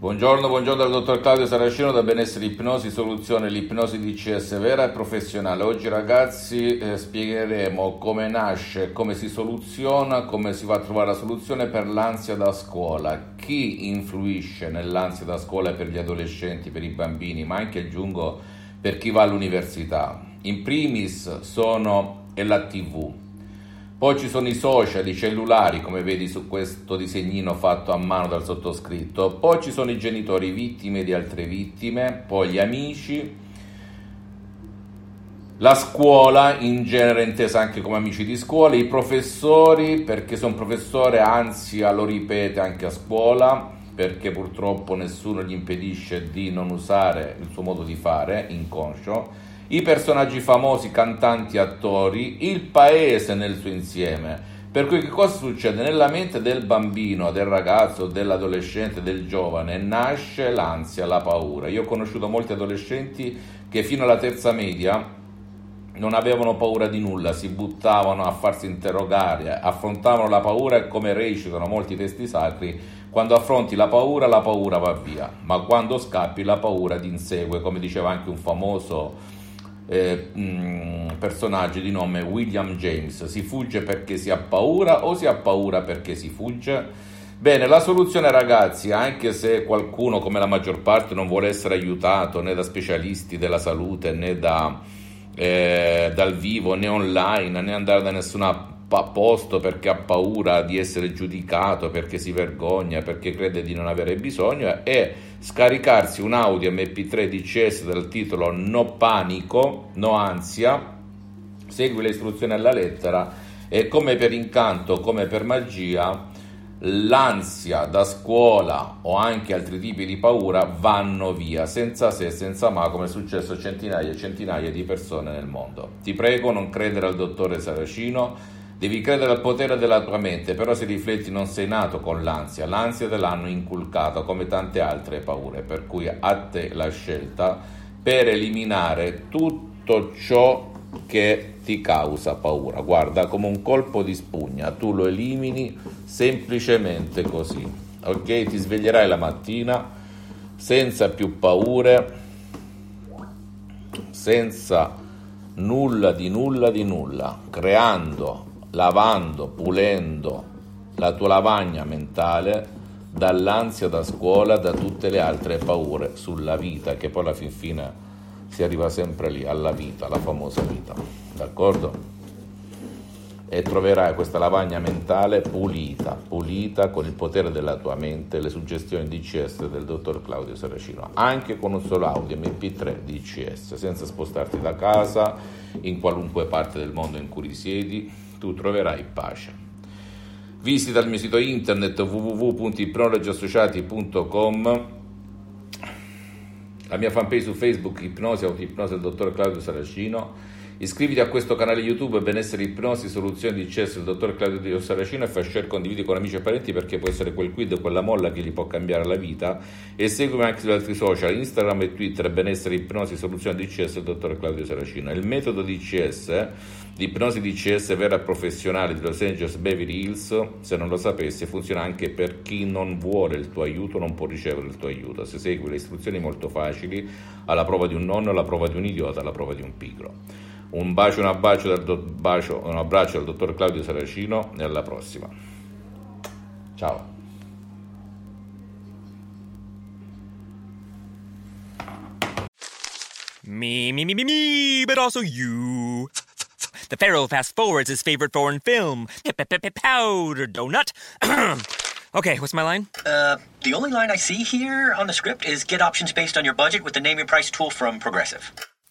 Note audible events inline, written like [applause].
Buongiorno, buongiorno dal dottor Claudio Saracino da Benessere Ipnosi Soluzione, l'ipnosi DCS vera e professionale. Oggi ragazzi eh, spiegheremo come nasce, come si soluziona, come si va a trovare la soluzione per l'ansia da scuola, chi influisce nell'ansia da scuola per gli adolescenti, per i bambini, ma anche aggiungo per chi va all'università. In primis sono la TV, poi ci sono i social, i cellulari, come vedi su questo disegnino fatto a mano dal sottoscritto. Poi ci sono i genitori vittime di altre vittime, poi gli amici, la scuola, in genere intesa anche come amici di scuola, i professori, perché se un professore ansia lo ripete anche a scuola, perché purtroppo nessuno gli impedisce di non usare il suo modo di fare inconscio i personaggi famosi, cantanti, attori, il paese nel suo insieme. Per cui che cosa succede? Nella mente del bambino, del ragazzo, dell'adolescente, del giovane nasce l'ansia, la paura. Io ho conosciuto molti adolescenti che fino alla terza media non avevano paura di nulla, si buttavano a farsi interrogare, affrontavano la paura e come recitano molti testi sacri, quando affronti la paura, la paura va via, ma quando scappi la paura ti insegue, come diceva anche un famoso eh, mh, personaggio di nome William James. Si fugge perché si ha paura o si ha paura perché si fugge? Bene, la soluzione ragazzi, anche se qualcuno come la maggior parte non vuole essere aiutato né da specialisti della salute né da, eh, dal vivo né online né andare da nessuna a posto perché ha paura di essere giudicato, perché si vergogna, perché crede di non avere bisogno e scaricarsi un audio MP3 DCS dal titolo No panico, no ansia, segui le istruzioni alla lettera e come per incanto, come per magia, l'ansia da scuola o anche altri tipi di paura vanno via senza se, senza ma, come è successo a centinaia e centinaia di persone nel mondo. Ti prego, non credere al dottore Saracino Devi credere al potere della tua mente, però se rifletti non sei nato con l'ansia, l'ansia te l'hanno inculcata come tante altre paure, per cui a te la scelta per eliminare tutto ciò che ti causa paura. Guarda, come un colpo di spugna, tu lo elimini semplicemente così. Ok? Ti sveglierai la mattina senza più paure, senza nulla di nulla di nulla, creando lavando, pulendo la tua lavagna mentale dall'ansia da scuola, da tutte le altre paure sulla vita, che poi alla fin fine si arriva sempre lì, alla vita, alla famosa vita. D'accordo? E troverai questa lavagna mentale pulita, pulita con il potere della tua mente, le suggestioni DCS del dottor Claudio Saracino, anche con un solo audio MP3 DCS, senza spostarti da casa, in qualunque parte del mondo in cui risiedi, tu troverai pace. Visita il mio sito internet www.ipnologiassociati.com la mia fanpage su Facebook Ipnosi Autoipnosi del dottor Claudio Saracino Iscriviti a questo canale YouTube Benessere Ipnosi Soluzioni di CS del dottor Claudio Saracino e fai share, condividi con amici e parenti perché può essere quel quid o quella molla che gli può cambiare la vita e seguimi anche sugli altri social Instagram e Twitter Benessere Ipnosi Soluzioni di CS del dottor Claudio Saracino. Il metodo di CS di ipnosi DCS vera professionale di Los Angeles Beverly Hills, se non lo sapessi, funziona anche per chi non vuole il tuo aiuto, non può ricevere il tuo aiuto. Se segui le istruzioni molto facili, alla prova di un nonno, alla prova di un idiota, alla prova di un pigro. Un bacio, un abbraccio dal, do- bacio, un abbraccio dal dottor Claudio Saracino e alla prossima. Ciao. Me, me, me, me, me, but also you. The Pharaoh fast forwards his favorite foreign film, Powder Donut. [clears throat] okay, what's my line? Uh, the only line I see here on the script is get options based on your budget with the name your price tool from Progressive.